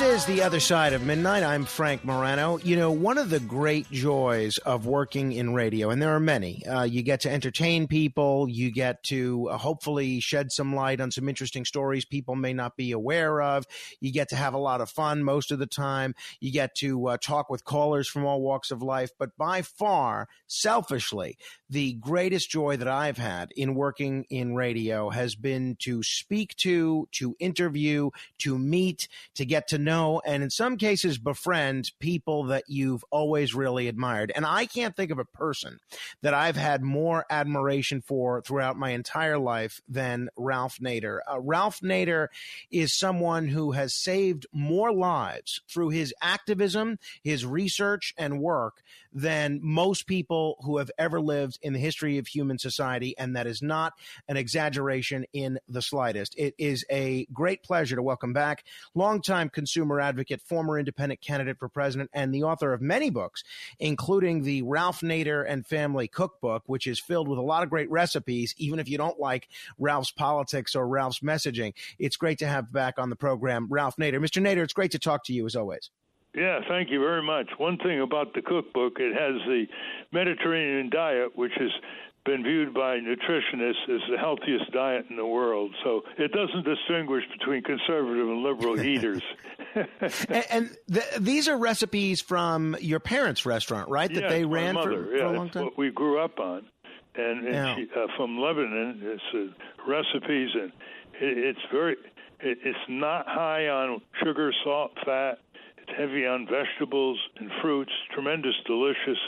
This is The Other Side of Midnight. I'm Frank Morano. You know, one of the great joys of working in radio, and there are many, uh, you get to entertain people, you get to uh, hopefully shed some light on some interesting stories people may not be aware of, you get to have a lot of fun most of the time, you get to uh, talk with callers from all walks of life. But by far, selfishly, the greatest joy that I've had in working in radio has been to speak to, to interview, to meet, to get to know and in some cases befriend people that you've always really admired. And I can't think of a person that I've had more admiration for throughout my entire life than Ralph Nader. Uh, Ralph Nader is someone who has saved more lives through his activism, his research, and work than most people who have ever lived in the history of human society. And that is not an exaggeration in the slightest. It is a great pleasure to welcome back longtime consumer advocate, former independent candidate for president, and the author of many books, including the Ralph Nader and Family Cookbook, which is filled with a lot of great recipes, even if you don't like Ralph's politics or Ralph's messaging. It's great to have back on the program Ralph Nader. Mr. Nader, it's great to talk to you as always. Yeah, thank you very much. One thing about the cookbook, it has the Mediterranean diet, which has been viewed by nutritionists as the healthiest diet in the world. So it doesn't distinguish between conservative and liberal eaters. and, and the, these are recipes from your parents' restaurant, right? That they ran mother. for, yeah, for a long time. what we grew up on, and, and Yeah. she, uh, from Lebanon, it's uh, recipes, and it, it's very. It, it's not high on sugar, salt, fat. It's heavy on vegetables and fruits. Tremendous, delicious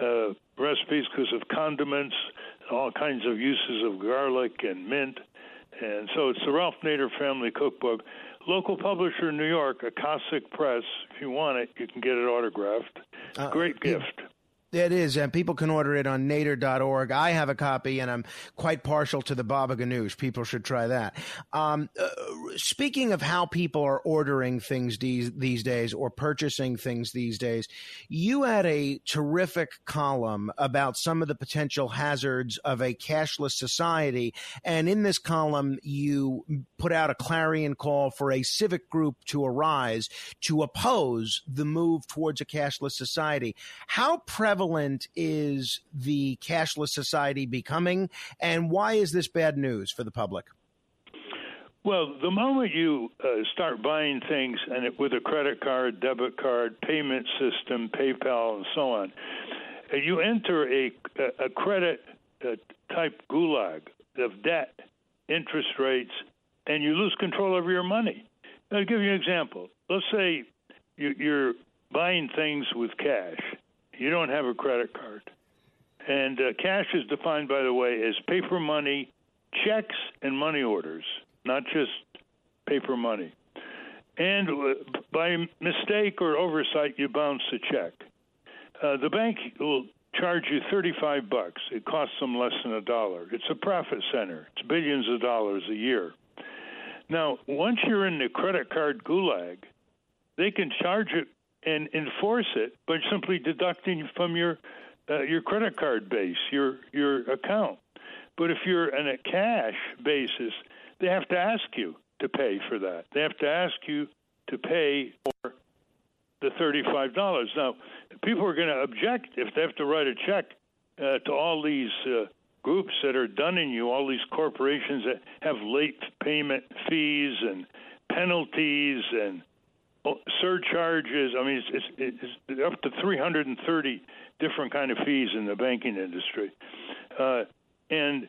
uh, recipes because of condiments, all kinds of uses of garlic and mint. And so it's the Ralph Nader Family Cookbook. Local publisher in New York, Akashic Press. If you want it, you can get it autographed. Uh, Great gift. It is, and people can order it on nader.org. I have a copy, and I'm quite partial to the Baba Ganoush. People should try that. Um, uh, speaking of how people are ordering things these, these days or purchasing things these days, you had a terrific column about some of the potential hazards of a cashless society. And in this column, you put out a clarion call for a civic group to arise to oppose the move towards a cashless society. How prevalent is the cashless society becoming, and why is this bad news for the public? Well, the moment you uh, start buying things and it, with a credit card, debit card, payment system, PayPal, and so on, you enter a a credit uh, type gulag of debt, interest rates, and you lose control over your money. I'll give you an example. Let's say you, you're buying things with cash. You don't have a credit card, and uh, cash is defined, by the way, as paper money, checks, and money orders not just paper money. And uh, by mistake or oversight, you bounce a check. Uh, the bank will charge you 35 bucks. It costs them less than a dollar. It's a profit center. It's billions of dollars a year. Now, once you're in the credit card gulag, they can charge it and enforce it by simply deducting from your uh, your credit card base, your your account. But if you're on a cash basis, they have to ask you to pay for that. They have to ask you to pay for the $35. Now, people are going to object if they have to write a check uh, to all these uh, groups that are dunning you, all these corporations that have late payment fees and penalties and surcharges. I mean, it's, it's, it's up to 330 different kind of fees in the banking industry. Uh, and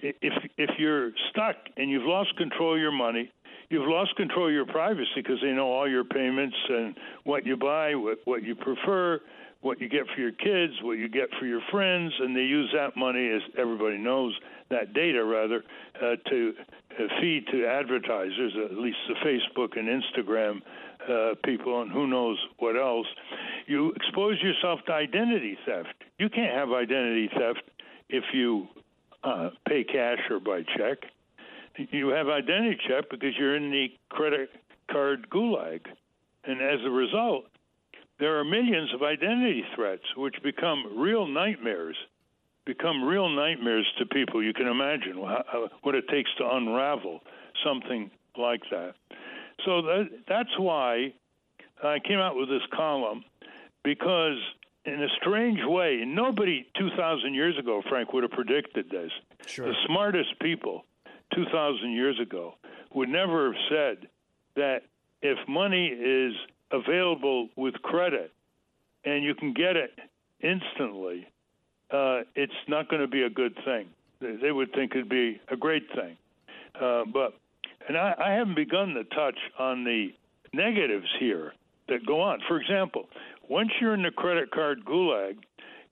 if if you're stuck and you've lost control of your money, you've lost control of your privacy because they know all your payments and what you buy, what what you prefer, what you get for your kids, what you get for your friends, and they use that money, as everybody knows, that data rather, uh, to uh, feed to advertisers, at least the Facebook and Instagram uh, people, and who knows what else. You expose yourself to identity theft. You can't have identity theft if you uh, pay cash or by check. You have identity check because you're in the credit card gulag. And as a result, there are millions of identity threats which become real nightmares, become real nightmares to people. You can imagine what it takes to unravel something like that. So that, that's why I came out with this column because, in a strange way, nobody 2,000 years ago, Frank, would have predicted this. Sure. The smartest people 2,000 years ago would never have said that if money is available with credit and you can get it instantly, uh, it's not going to be a good thing. They would think it'd be a great thing. Uh, but, and I, I haven't begun to touch on the negatives here that go on. For example, once you're in the credit card gulag,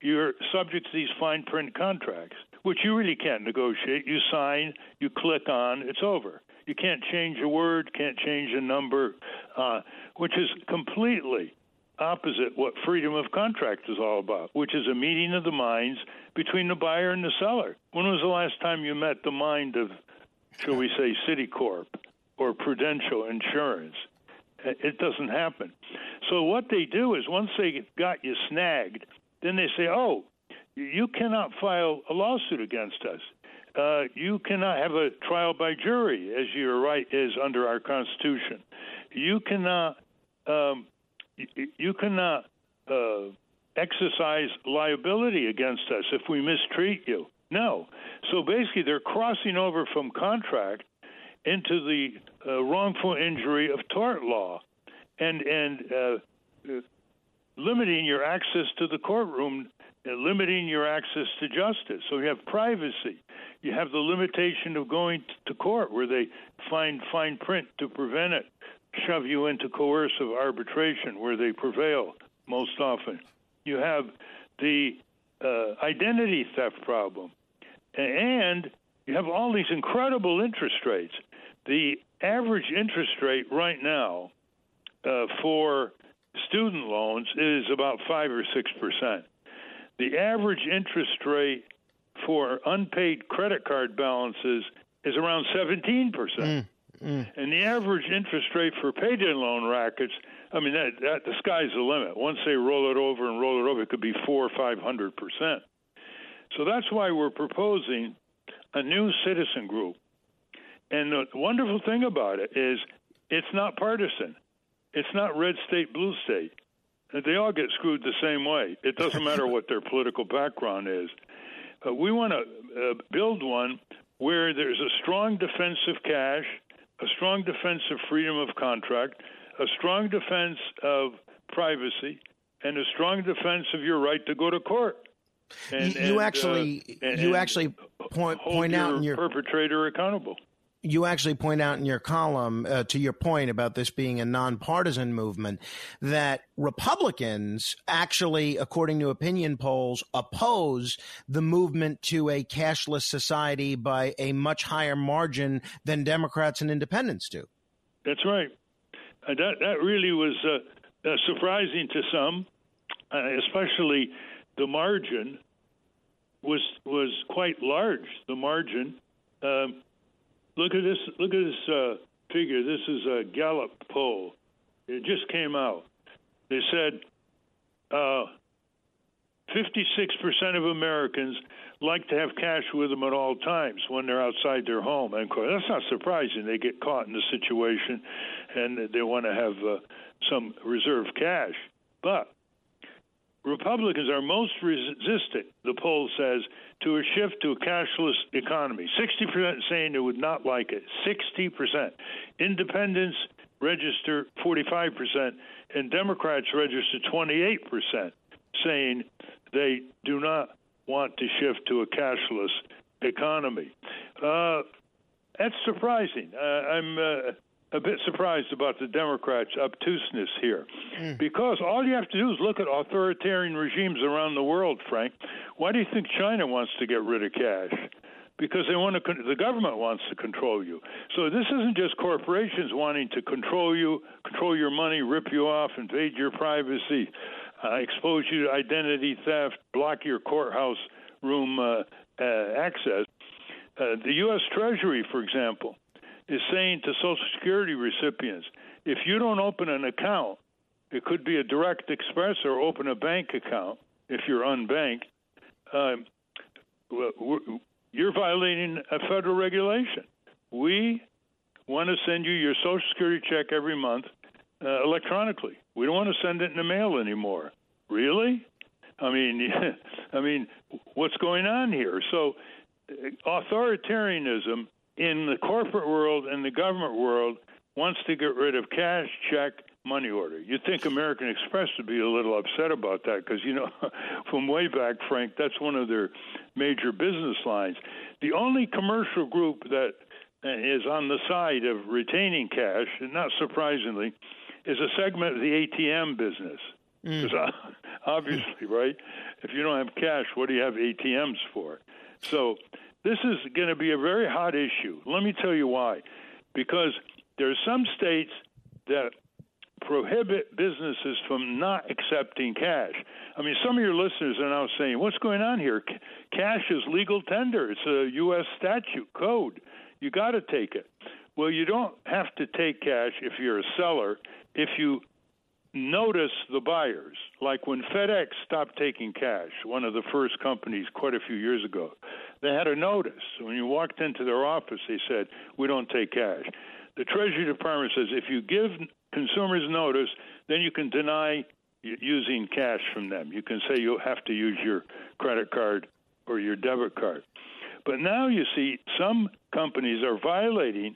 you're subject to these fine print contracts, which you really can't negotiate. You sign, you click on, it's over. You can't change a word, can't change a number, uh, which is completely opposite what freedom of contract is all about, which is a meeting of the minds between the buyer and the seller. When was the last time you met the mind of, shall we say, Citicorp or Prudential Insurance? It doesn't happen. So what they do is once they got you snagged, then they say, "Oh, you cannot file a lawsuit against us. Uh, you cannot have a trial by jury, as your right is under our Constitution. You cannot, um, you cannot uh, exercise liability against us if we mistreat you. No. So basically, they're crossing over from contract into the uh, wrongful injury of tort law, and and uh, limiting your access to the courtroom, uh, limiting your access to justice. So you have privacy. You have the limitation of going to court where they find fine print to prevent it, shove you into coercive arbitration where they prevail most often. You have the uh, identity theft problem, and you have all these incredible interest rates. The average interest rate right now uh, for student loans is about five or six percent. The average interest rate for unpaid credit card balances is around 17 percent. Mm, mm. And the average interest rate for payday loan rackets, I mean, that, that, the sky's the limit. Once they roll it over and roll it over, it could be four or five hundred percent. So that's why we're proposing a new citizen group. And the wonderful thing about it is it's not partisan. It's not red state, blue state. They all get screwed the same way. It doesn't matter what their political background is. Uh, we want to uh, build one where there's a strong defense of cash, a strong defense of freedom of contract, a strong defense of privacy, and a strong defense of your right to go to court. And, you, you and, actually, uh, you actually point point out in your perpetrator accountable you actually point out in your column, uh, to your point about this being a nonpartisan movement, that Republicans actually, according to opinion polls, oppose the movement to a cashless society by a much higher margin than Democrats and independents do. That's right. Uh, that that really was uh, uh surprising to some, uh, especially the margin was was quite large. The margin. Um, Look at this. Look at this uh, figure. This is a Gallup poll. It just came out. They said uh, 56% of Americans like to have cash with them at all times when they're outside their home. And that's not surprising. They get caught in a situation, and they want to have uh, some reserve cash. But Republicans are most resistant, the poll says, to a shift to a cashless economy. 60% saying they would not like it. 60%. Independents register 45%, and Democrats register 28%, saying they do not want to shift to a cashless economy. Uh, that's surprising. Uh, I'm. Uh, a bit surprised about the Democrats' obtuseness here, mm. because all you have to do is look at authoritarian regimes around the world. Frank, why do you think China wants to get rid of cash? Because they want to, the government wants to control you. So this isn't just corporations wanting to control you, control your money, rip you off, invade your privacy, uh, expose you to identity theft, block your courthouse room uh, uh, access. Uh, the U.S. Treasury, for example, is saying to Social Security recipients, if you don't open an account, it could be a direct express or open a bank account if you're unbanked. Um, you're violating a federal regulation. We want to send you your Social Security check every month uh, electronically. We don't want to send it in the mail anymore. Really? I mean, I mean, what's going on here? So, authoritarianism in the corporate world and the government world wants to get rid of cash, check, money order. You'd think American Express would be a little upset about that because, you know, from way back, Frank, that's one of their major business lines. The only commercial group that is on the side of retaining cash, and not surprisingly, is a segment of the ATM business. Because mm. obviously, right? If you don't have cash, what do you have ATMs for? So this is going to be a very hot issue. Let me tell you why. Because there are some states that prohibit businesses from not accepting cash. I mean, some of your listeners are now saying, "What's going on here? Cash is legal tender. It's a U.S. statute code. You got to take it." Well, you don't have to take cash if you're a seller. If you notice the buyers, like when FedEx stopped taking cash, one of the first companies quite a few years ago, they had a notice. When you walked into their office, they said, "We don't take cash." The Treasury Department says if you give consumers notice, then you can deny using cash from them. You can say you have to use your credit card or your debit card. But now you see some companies are violating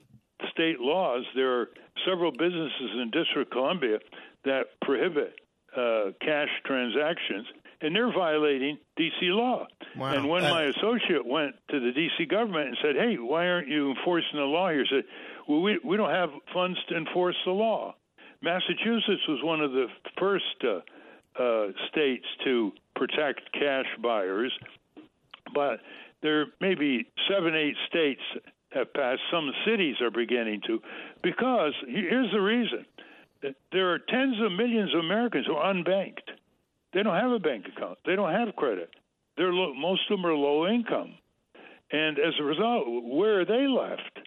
state laws. There are several businesses in District Columbia that prohibit uh, cash transactions, and they're violating D.C. law. Wow. And when uh, my associate went to the D.C. government and said, "Hey, why aren't you enforcing the law here?" He said, "Well, we we don't have funds to enforce the law." Massachusetts was one of the first uh, uh, states to protect cash buyers, but there may be seven, eight states have passed. Some cities are beginning to, because here's the reason: there are tens of millions of Americans who are unbanked. They don't have a bank account. They don't have credit. They're low, most of them are low income, and as a result, where are they left?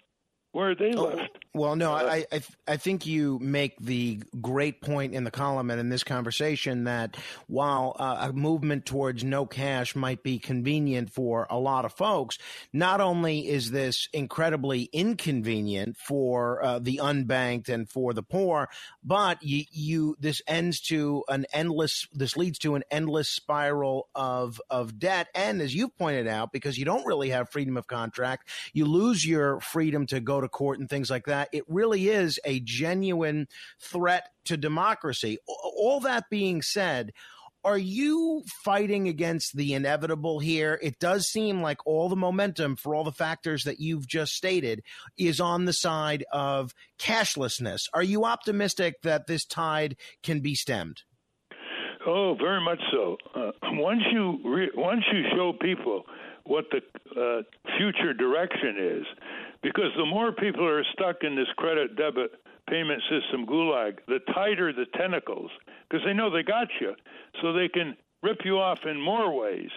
Where are they oh, left? Well, no, uh, I, I, I think you make the great point in the column and in this conversation that while uh, a movement towards no cash might be convenient for a lot of folks, not only is this incredibly inconvenient for uh, the unbanked and for the poor, but you, you this ends to an endless this leads to an endless spiral of of debt, and as you've pointed out, because you don't really have freedom of contract, you lose your freedom to go to court and things like that. It really is a genuine threat to democracy. All that being said, are you fighting against the inevitable here? It does seem like all the momentum for all the factors that you've just stated is on the side of cashlessness. Are you optimistic that this tide can be stemmed? Oh, very much so. Uh, once you re- once you show people what the uh, future direction is, because the more people are stuck in this credit debit payment system gulag, the tighter the tentacles, because they know they got you, so they can rip you off in more ways.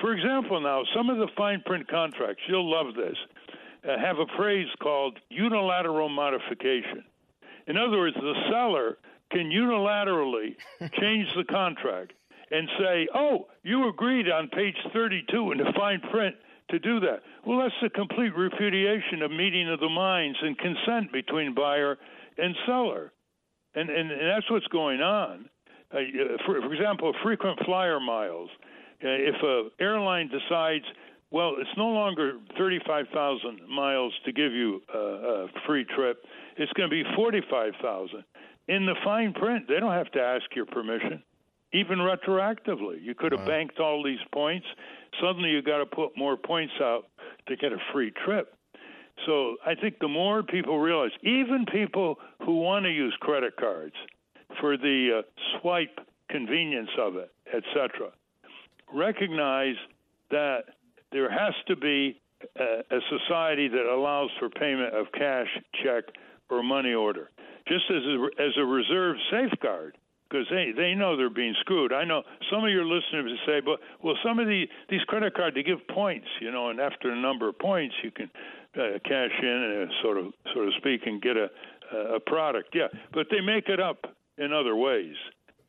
For example, now, some of the fine print contracts, you'll love this, uh, have a phrase called unilateral modification. In other words, the seller can unilaterally change the contract and say, oh, you agreed on page 32 in the fine print to do that. Well, that's a complete repudiation of meeting of the minds and consent between buyer and seller. And, and, and that's what's going on. Uh, for, for example, frequent flyer miles. Uh, if an airline decides, well, it's no longer 35,000 miles to give you a, a free trip, it's going to be 45,000. In the fine print, they don't have to ask your permission, even retroactively. You could have wow. banked all these points suddenly you got to put more points out to get a free trip. So I think the more people realize, even people who want to use credit cards for the uh, swipe convenience of it, etc., recognize that there has to be a, a society that allows for payment of cash, check, or money order, just as a, as a reserve safeguard because they they know they're being screwed. I know some of your listeners say, but well, some of the these credit cards they give points, you know, and after a number of points, you can uh, cash in and uh, sort of sort of speak and get a a product. Yeah, but they make it up in other ways.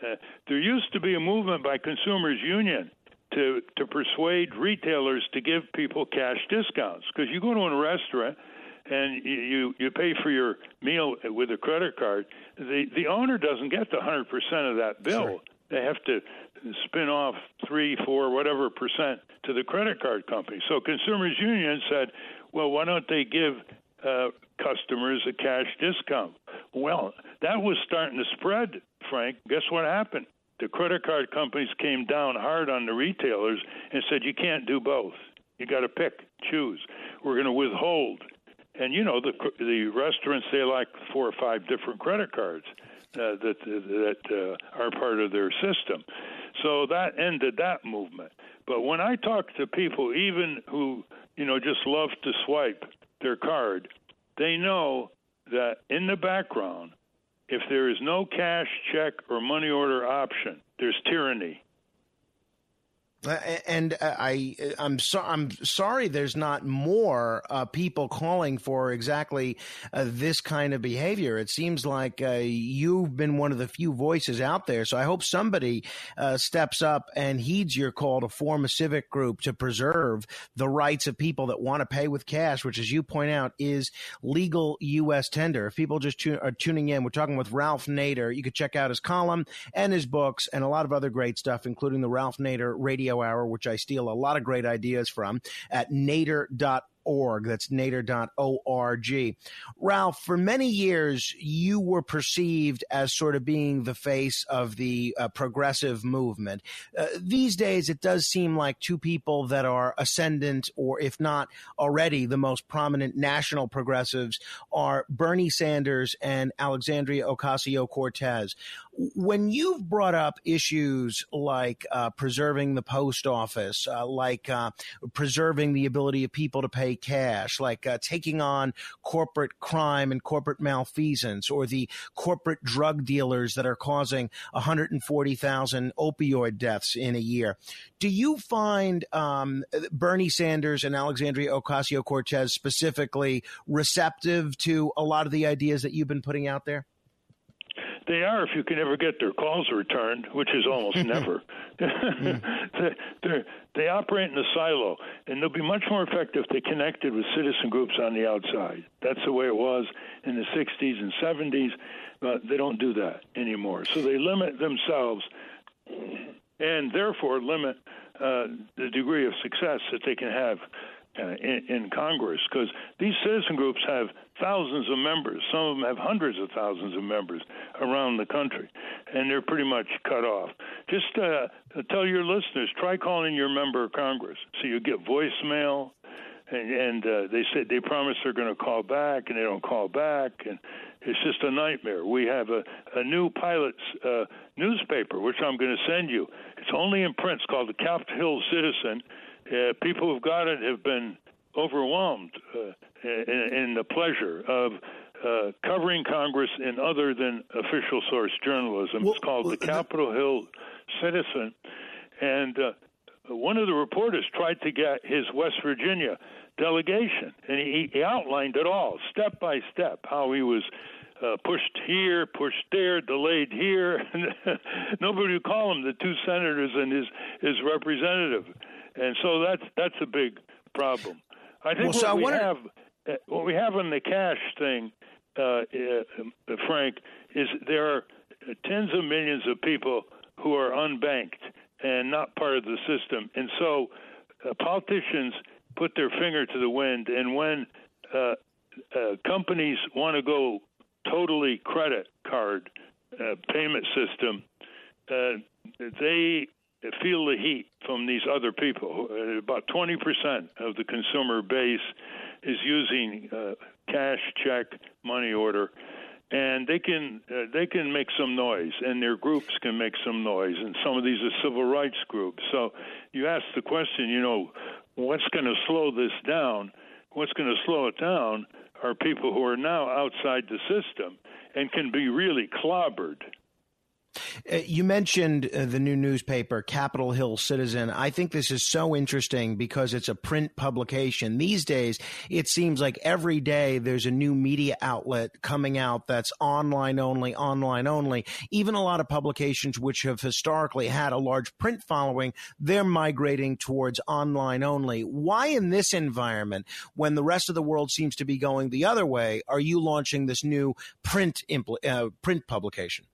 Uh, there used to be a movement by Consumers Union to to persuade retailers to give people cash discounts because you go to a restaurant and you you pay for your meal with a credit card, the the owner doesn't get the 100% of that bill. Sure. They have to spin off three, four, whatever percent to the credit card company. So Consumers Union said, well, why don't they give uh, customers a cash discount? Well, that was starting to spread, Frank. Guess what happened? The credit card companies came down hard on the retailers and said, you can't do both. You got to pick, choose. We're going to withhold and you know the the restaurants they like four or five different credit cards uh, that that uh, are part of their system. So that ended that movement. But when I talk to people, even who you know just love to swipe their card, they know that in the background, if there is no cash, check, or money order option, there's tyranny. Uh, and uh, I, I'm so, I'm sorry. There's not more uh, people calling for exactly uh, this kind of behavior. It seems like uh, you've been one of the few voices out there. So I hope somebody uh, steps up and heeds your call to form a civic group to preserve the rights of people that want to pay with cash, which, as you point out, is legal U.S. tender. If people just tu- are tuning in, we're talking with Ralph Nader. You could check out his column and his books and a lot of other great stuff, including the Ralph Nader Radio Radio Hour, which I steal a lot of great ideas from at nader.org nader.org. That's nader.org. Ralph, for many years, you were perceived as sort of being the face of the uh, progressive movement. Uh, these days, it does seem like two people that are ascendant, or if not already the most prominent national progressives, are Bernie Sanders and Alexandria Ocasio Cortez. When you've brought up issues like uh, preserving the post office, uh, like uh, preserving the ability of people to pay cash, like uh, taking on corporate crime and corporate malfeasance, or the corporate drug dealers that are causing 140,000 opioid deaths in a year. Do you find um, Bernie Sanders and Alexandria Ocasio Cortez specifically receptive to a lot of the ideas that you've been putting out there? They are if you can ever get their calls returned, which is almost never. they they operate in a silo, and they'll be much more effective if they connected with citizen groups on the outside. That's the way it was in the 60s and 70s, but they don't do that anymore. So they limit themselves and therefore limit uh, the degree of success that they can have uh, in, in, Congress because these citizen groups have thousands of members. Some of them have hundreds of thousands of members around the country, and they're pretty much cut off. Just uh, tell your listeners try calling your member of Congress so you get voicemail. And, and uh, they said they promise they're going to call back, and they don't call back, and it's just a nightmare. We have a, a new pilot's uh, newspaper, which I'm going to send you. It's only in print. It's called the Capitol Hill Citizen uh, people who've got it have been overwhelmed uh, in, in, the pleasure of uh, covering Congress in other than official source journalism. Well, it's called well, the Capitol Hill Citizen, and uh, one of the reporters tried to get his West Virginia delegation, and he, he outlined it all, step by step, how he was. Uh, pushed here, pushed there, delayed here. Nobody would call him the two senators and his his representative and so that's that's a big problem. I think well, what so we wonder... have uh, what we have in the cash thing, uh, uh, Frank, is there are tens of millions of people who are unbanked and not part of the system, and so uh, politicians put their finger to the wind, and when uh, uh, companies want to go totally credit card payment system, they feel the heat from these other people. Uh, about 20% of the consumer base is using uh, cash, check, money order, and they can uh, they can make some noise, and their groups can make some noise, and some of these are civil rights groups. So you ask the question, you know, what's going to slow this down? What's going to slow it down are people who are now outside the system and can be really clobbered Uh, you mentioned uh, the new newspaper, Capitol Hill Citizen. I think this is so interesting because it's a print publication. These days, it seems like every day there's a new media outlet coming out that's online only, online only. Even a lot of publications which have historically had a large print following, they're migrating towards online only. Why in this environment, when the rest of the world seems to be going the other way, are you launching this new print impl- uh, print publication?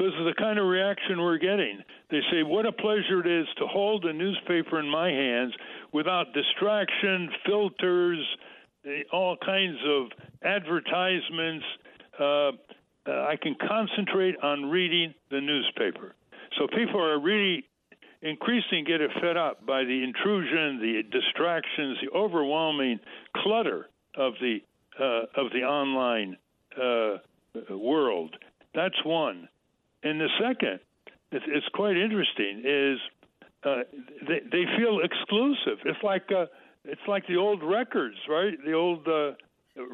Because of the kind of reaction we're getting. They say, What a pleasure it is to hold a newspaper in my hands without distraction, filters, all kinds of advertisements. Uh, I can concentrate on reading the newspaper. So people are really increasingly getting fed up by the intrusion, the distractions, the overwhelming clutter of the uh, of the online uh, world. That's one. And the second, it's, it's quite interesting, is uh, they, they feel exclusive. It's like uh, it's like the old records, right? The old uh,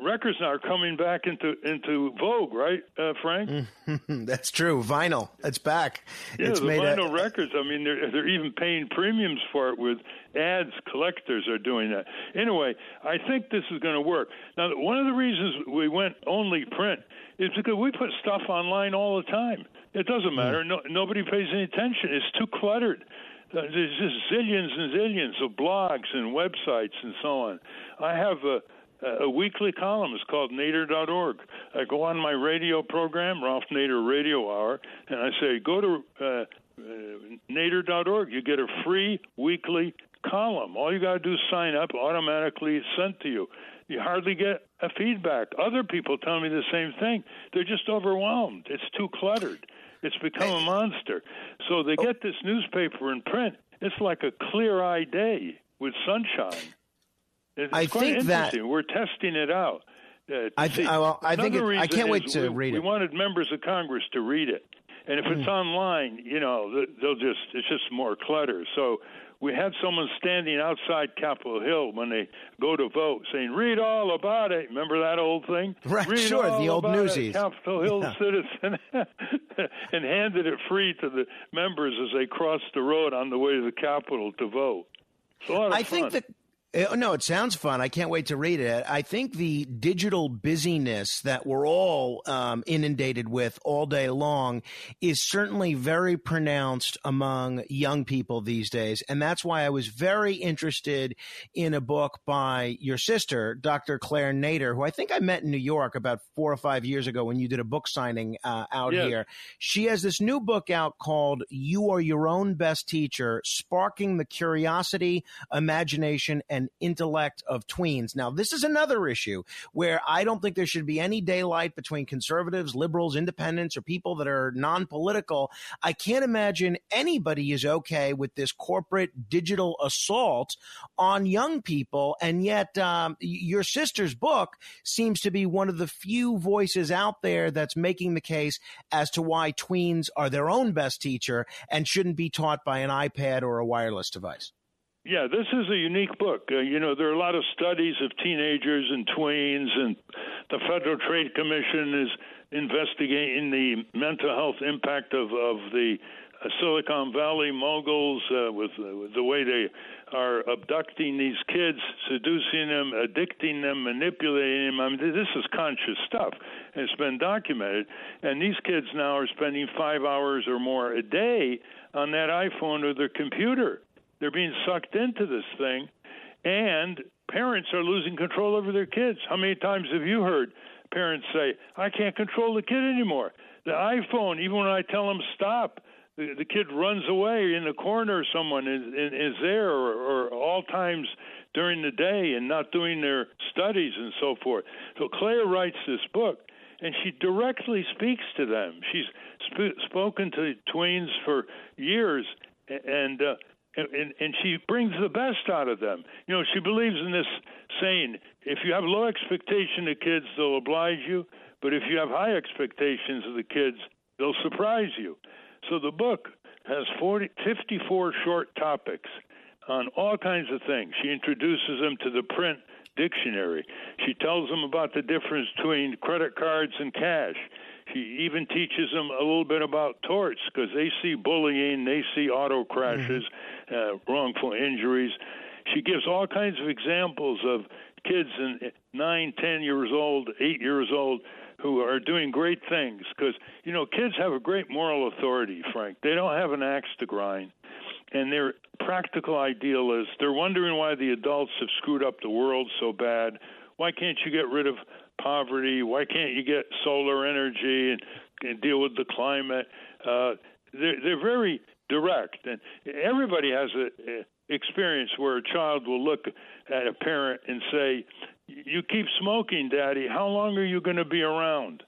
records now are coming back into into vogue, right, uh, Frank? That's true. Vinyl, it's back. Yeah, it's the made vinyl a- records. I mean, they're they're even paying premiums for it with ads. Collectors are doing that. Anyway, I think this is going to work. Now, one of the reasons we went only print is because we put stuff online all the time. It doesn't Hmm. matter. No, nobody pays any attention. It's too cluttered. Uh, There's just zillions and zillions of blogs and websites and so on. I have a, a weekly column. It's called Nader.org. I go on my radio program, Ralph Nader Radio Hour, and I say, go to uh, uh, Nader.org. You get a free weekly column. All you got to do is sign up. Automatically sent to you. You hardly get a feedback. Other people tell me the same thing. They're just overwhelmed. It's too cluttered. It's become a monster. So they get this newspaper in print. It's like a clear-eyed day with sunshine. It's I quite think that- interesting. we're testing it out. Uh, I th- I- well, I think it- I can't wait to we, read it. We wanted members of Congress to read it, and if it's online, you know, they'll just it's just more clutter. So we had someone standing outside Capitol Hill when they go to vote, saying, "Read all about it." Remember that old thing? Right, Read sure, the old it, newsies. Capitol Hill Yeah. citizen, and handed it free to the members as they crossed the road on the way to the Capitol to vote. A lot of I fun. think that. No, it sounds fun. I can't wait to read it. I think the digital busyness that we're all um, inundated with all day long is certainly very pronounced among young people these days. And that's why I was very interested in a book by your sister, Dr. Claire Nader, who I think I met in New York about four or five years ago when you did a book signing uh, out Yes. here. She has this new book out called You Are Your Own Best Teacher Sparking the Curiosity, Imagination, and Intellect of Tweens. Now, this is another issue where I don't think there should be any daylight between conservatives, liberals, independents, or people that are non political. I can't imagine anybody is okay with this corporate digital assault on young people. And yet, um, your sister's book seems to be one of the few voices out there that's making the case as to why tweens are their own best teacher and shouldn't be taught by an iPad or a wireless device. Yeah, this is a unique book. Uh, you know, there are a lot of studies of teenagers and tweens, and the Federal Trade Commission is investigating the mental health impact of, of the uh, Silicon Valley moguls uh, with, uh, with the way they are abducting these kids, seducing them, addicting them, manipulating them. I mean, this is conscious stuff. It's been documented. And these kids now are spending five hours or more a day on that iPhone or their computer. They're being sucked into this thing, and parents are losing control over their kids. How many times have you heard parents say, I can't control the kid anymore? The iPhone, even when I tell them stop, the, the kid runs away in the corner, someone is, is there, or, or all times during the day and not doing their studies and so forth. So Claire writes this book, and she directly speaks to them. She's sp- spoken to tweens for years, and uh, and, and she brings the best out of them. You know, she believes in this saying: if you have low expectation of kids, they'll oblige you, but if you have high expectations of the kids, they'll surprise you. So the book has 40, 54 short topics on all kinds of things. She introduces them to the print dictionary. She tells them about the difference between credit cards and cash. She even teaches them a little bit about torts because they see bullying, they see auto crashes, mm-hmm. uh, wrongful injuries. She gives all kinds of examples of kids in nine, ten years old, eight years old who are doing great things because you know kids have a great moral authority frank they don't have an axe to grind and they're practical idealists they're wondering why the adults have screwed up the world so bad why can't you get rid of poverty why can't you get solar energy and, and deal with the climate uh they're they're very direct and everybody has a, a experience where a child will look at a parent and say you keep smoking, Daddy. How long are you going to be around?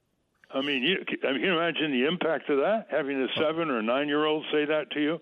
I mean, you, I mean, can you imagine the impact of that? Having a seven or nine year old say that to you.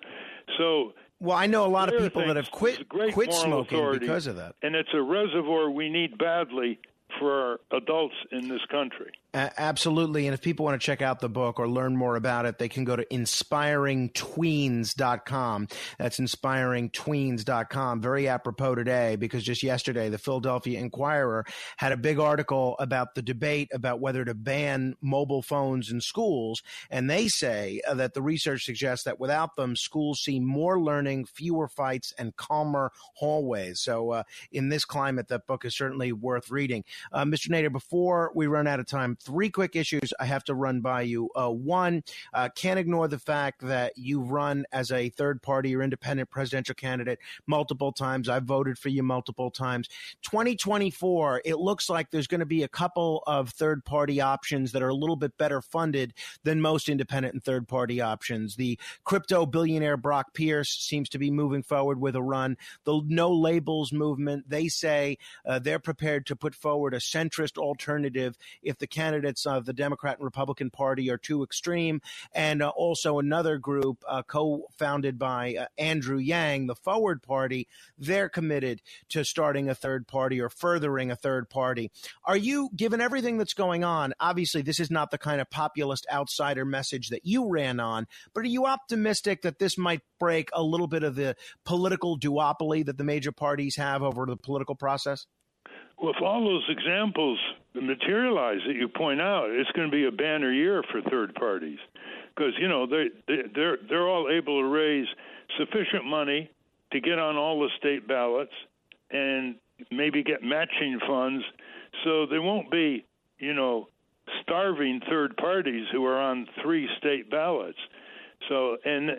So, well, I know a lot of people that have quit quit smoking authority, because of that, and it's a reservoir we need badly for adults in this country absolutely. And if people want to check out the book or learn more about it, they can go to inspiringtweens.com. That's inspiringtweens.com. Very apropos today because just yesterday, the Philadelphia Inquirer had a big article about the debate about whether to ban mobile phones in schools. And they say uh, that the research suggests that without them, schools see more learning, fewer fights, and calmer hallways. So, uh, in this climate, that book is certainly worth reading. Uh, Mr. Nader, before we run out of time, three quick issues I have to run by you. Uh, one, uh, can't ignore the fact that you've run as a third party or independent presidential candidate multiple times. I've voted for you multiple times. 2024, it looks like there's going to be a couple of third party options that are a little bit better funded than most independent and third party options. The crypto billionaire Brock Pierce seems to be moving forward with a run. The no labels movement, they say uh, they're prepared to put forward a centrist alternative if the candidate candidates of the Democrat and Republican Party are too extreme, and uh, also another group uh, co-founded by uh, Andrew Yang, the Forward Party. They're committed to starting a third party or furthering a third party. Are you, given everything that's going on, obviously this is not the kind of populist outsider message that you ran on, but are you optimistic that this might break a little bit of the political duopoly that the major parties have over the political process? If all those examples materialize that you point out, it's going to be a banner year for third parties because you know they, they they're they're all able to raise sufficient money to get on all the state ballots and maybe get matching funds, so they won't be you know starving third parties who are on three state ballots. So and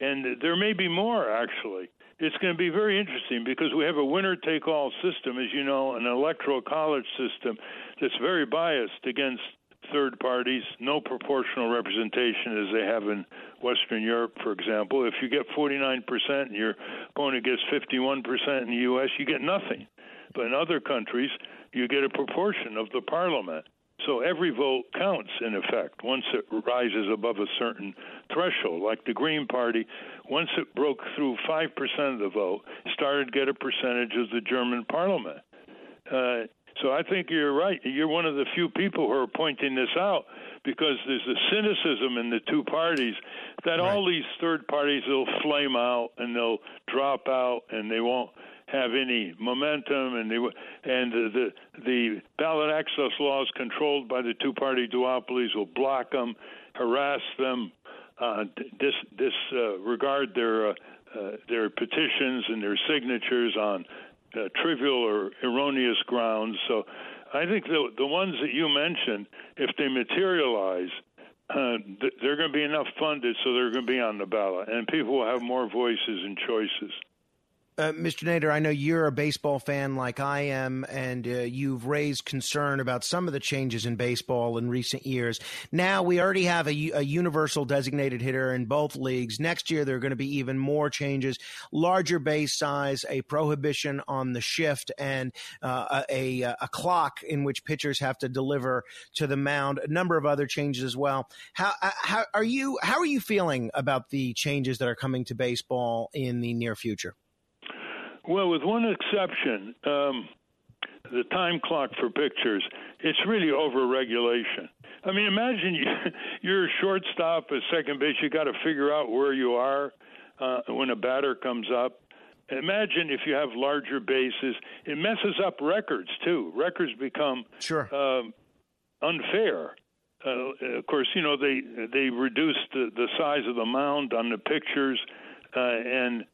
and there may be more actually it's going to be very interesting because we have a winner take all system, as you know, an electoral college system that's very biased against third parties, no proportional representation as they have in Western Europe, for example. If you get 49% and your opponent gets 51% in the U.S., you get nothing. But in other countries, you get a proportion of the parliament. So every vote counts in effect once it rises above a certain threshold. Like the Green Party, once it broke through 5% of the vote, started to get a percentage of the German parliament. Uh, so I think you're right. You're one of the few people who are pointing this out because there's a cynicism in the two parties that right. all these third parties will flame out and they'll drop out and they won't have any momentum, and they and the the ballot access laws controlled by the two-party duopolies will block them, harass them, uh, dis disregard their uh, uh, their petitions and their signatures on uh, trivial or erroneous grounds. So, I think the the ones that you mentioned, if they materialize. Uh, they're going to be enough funded, so they're going to be on the ballot, and people will have more voices and choices. Uh, Mr. Nader, I know you're a baseball fan like I am, and uh, you've raised concern about some of the changes in baseball in recent years. Now we already have a, a universal designated hitter in both leagues. Next year, there are going to be even more changes larger base size, a prohibition on the shift, and uh, a, a, clock in which pitchers have to deliver to the mound, a number of other changes as well. How, uh, how, are, you, how are you feeling about the changes that are coming to baseball in the near future? Well, with one exception, um, the time clock for pictures, it's really over regulation. I mean, imagine you, you're a shortstop, a second base, you got to figure out where you are uh, when a batter comes up. Imagine if you have larger bases, it messes up records too. Records become sure um, unfair. uh, of course, you know they they reduced the, the size of the mound on the pictures, uh, and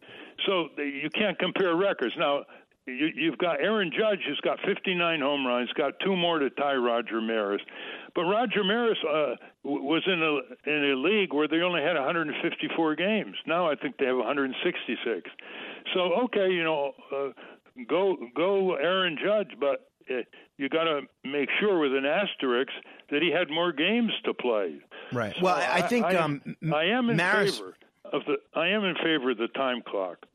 so you can't compare records. Now you, you've got Aaron Judge, who's got 59 home runs, got two more to tie Roger Maris. But Roger Maris uh, was in a in a league where they only had 154 games. Now I think they have 166. So okay, you know, uh, go go Aaron Judge, but uh, you got to make sure with an asterisk that he had more games to play. Right. So well, I, think I, um, I am in Maris... favor of the I am in favor of the time clock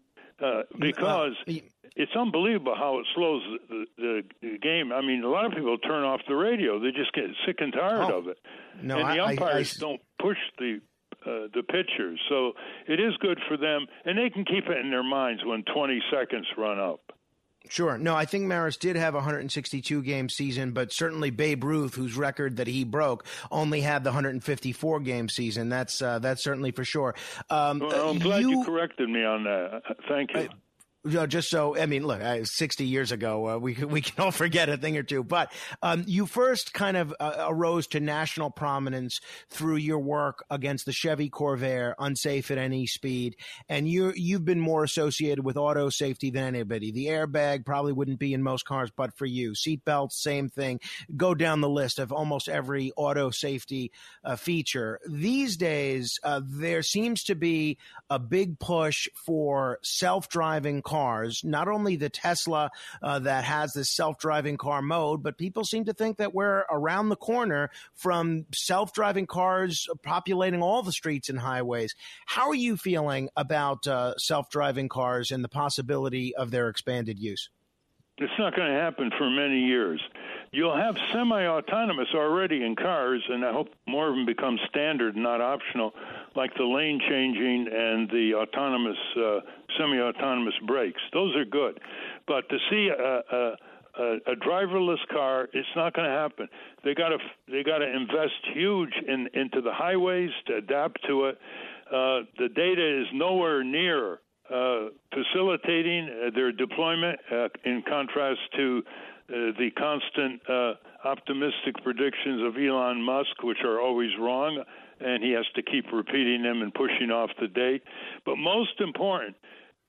uh, because. Uh, it's unbelievable how it slows the, the, the, game. I mean, a lot of people turn off the radio; they just get sick and tired oh, of it. No, and the I, umpires I, don't push the uh, the pitchers, so it is good for them, and they can keep it in their minds when 20 seconds run up. Sure. No, I think Maris did have a 162 game season, but certainly Babe Ruth, whose record that he broke, only had the 154 game season. That's uh, that's certainly for sure. Um, well, I'm glad you, you, corrected me on that. Thank you. Just so I mean, look, sixty years ago, uh, we we can all forget a thing or two. But um, you first kind of uh, arose to national prominence through your work against the Chevy Corvair, unsafe at any speed, and you you've been more associated with auto safety than anybody. The airbag probably wouldn't be in most cars, but for you, seatbelts, same thing. Go down the list of almost every auto safety uh, feature. These days, uh, there seems to be a big push for self driving cars cars, not only the Tesla uh, that has this self driving car mode, but people seem to think that we're around the corner from self driving cars populating all the streets and highways. How are you feeling about uh, self driving cars and the possibility of their expanded use? It's not going to happen for many years. You'll have semi autonomous already in cars, and I hope more of them become standard, not optional, like the lane changing and the autonomous, uh, semi autonomous brakes. Those are good. But to see a, a a, driverless car, it's not going to happen. They got to they got to invest huge in into the highways to adapt to it. Uh, the data is nowhere near uh, facilitating uh, their deployment, uh, in contrast to uh, the constant uh, optimistic predictions of Elon Musk, which are always wrong, and he has to keep repeating them and pushing off the date. But most important,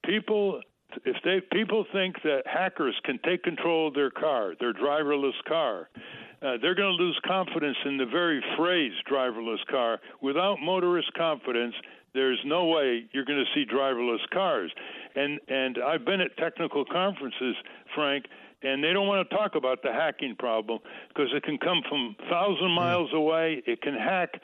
people if they people think that hackers can take control of their car, their driverless car, uh, they're going to lose confidence in the very phrase driverless car. Without motorist confidence, there's no way you're going to see driverless cars. And and I've been at technical conferences, Frank, and they don't want to talk about the hacking problem because it can come from thousand miles away. It can hack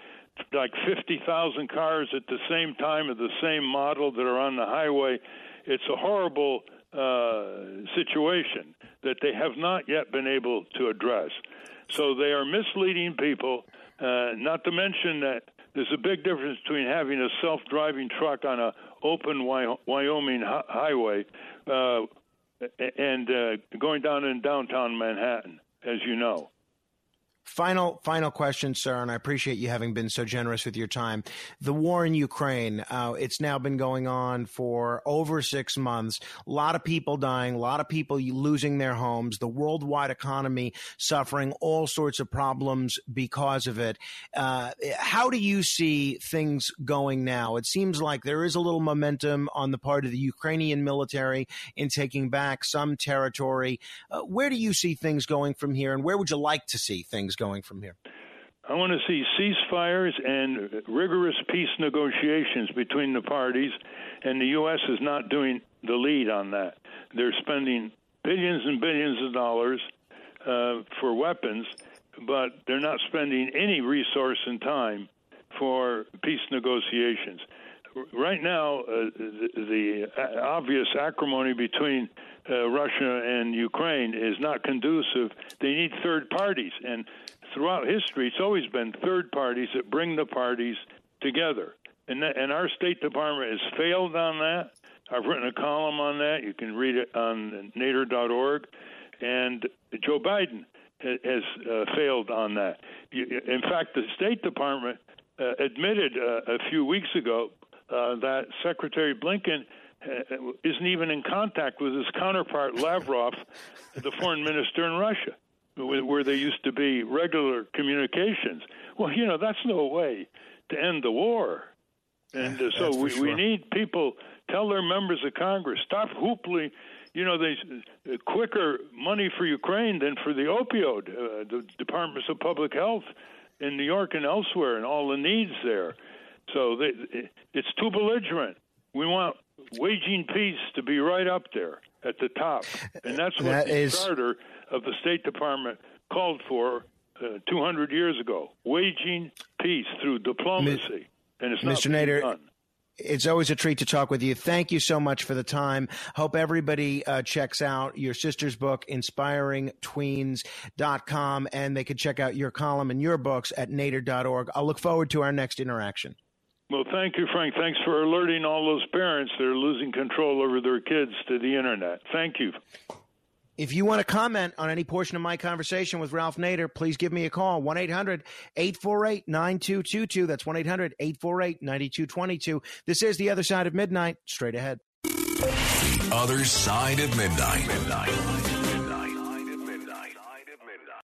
like 50,000 cars at the same time of the same model that are on the highway. It's a horrible uh, situation that they have not yet been able to address. So they are misleading people. Uh, not to mention that there's a big difference between having a self-driving truck on a open Wyoming highway uh, and uh, going down in downtown Manhattan, as you know. Final, final question, sir, and I appreciate you having been so generous with your time. The war in Ukraine, uh, it's now been going on for over six months. A lot of people dying, a lot of people losing their homes, the worldwide economy suffering all sorts of problems because of it. Uh, how do you see things going now? It seems like there is a little momentum on the part of the Ukrainian military in taking back some territory. Uh, where do you see things going from here, and where would you like to see things things going from here? I want to see ceasefires and rigorous peace negotiations between the parties, and the U.S. is not doing the lead on that. They're spending billions and billions of dollars uh, for weapons, but they're not spending any resource and time for peace negotiations. Right now, uh, the, the, obvious acrimony between uh, Russia and Ukraine is not conducive. They need third parties, and throughout history, it's always been third parties that bring the parties together. And, that, and our State Department has failed on that. I've written a column on that. You can read it on nader.org. And Joe Biden has uh, failed on that. In fact, the State Department uh, admitted uh, a few weeks ago uh, that Secretary Blinken isn't even in contact with his counterpart Lavrov, the foreign minister in Russia. where there used to be regular communications. Well, you know, that's no way to end the war. And uh, so we, sure. we need people tell their members of Congress stop hoopling. You know, they uh, quicker money for Ukraine than for the opioid. Uh, the departments of public health in New York and elsewhere, and all the needs there. So they, it's too belligerent. We want waging peace to be right up there at the top, and that's what That the is- charter of the State Department called for uh, 200 years ago: waging peace through diplomacy. and it's not Mr. Nader, done. It's always a treat to talk with you. Thank you so much for the time. Hope everybody uh, checks out your sister's book, inspiringtweens.com, and they can check out your column and your books at nader.org. I'll look forward to our next interaction. Well, thank you, Frank. Thanks for alerting all those parents that are losing control over their kids to the internet. Thank you. If you want to comment on any portion of my conversation with Ralph Nader, please give me a call 1 800 848 9222. That's 1 800 848 9222. This is The Other Side of Midnight. Straight ahead. The Other Side of Midnight. Midnight.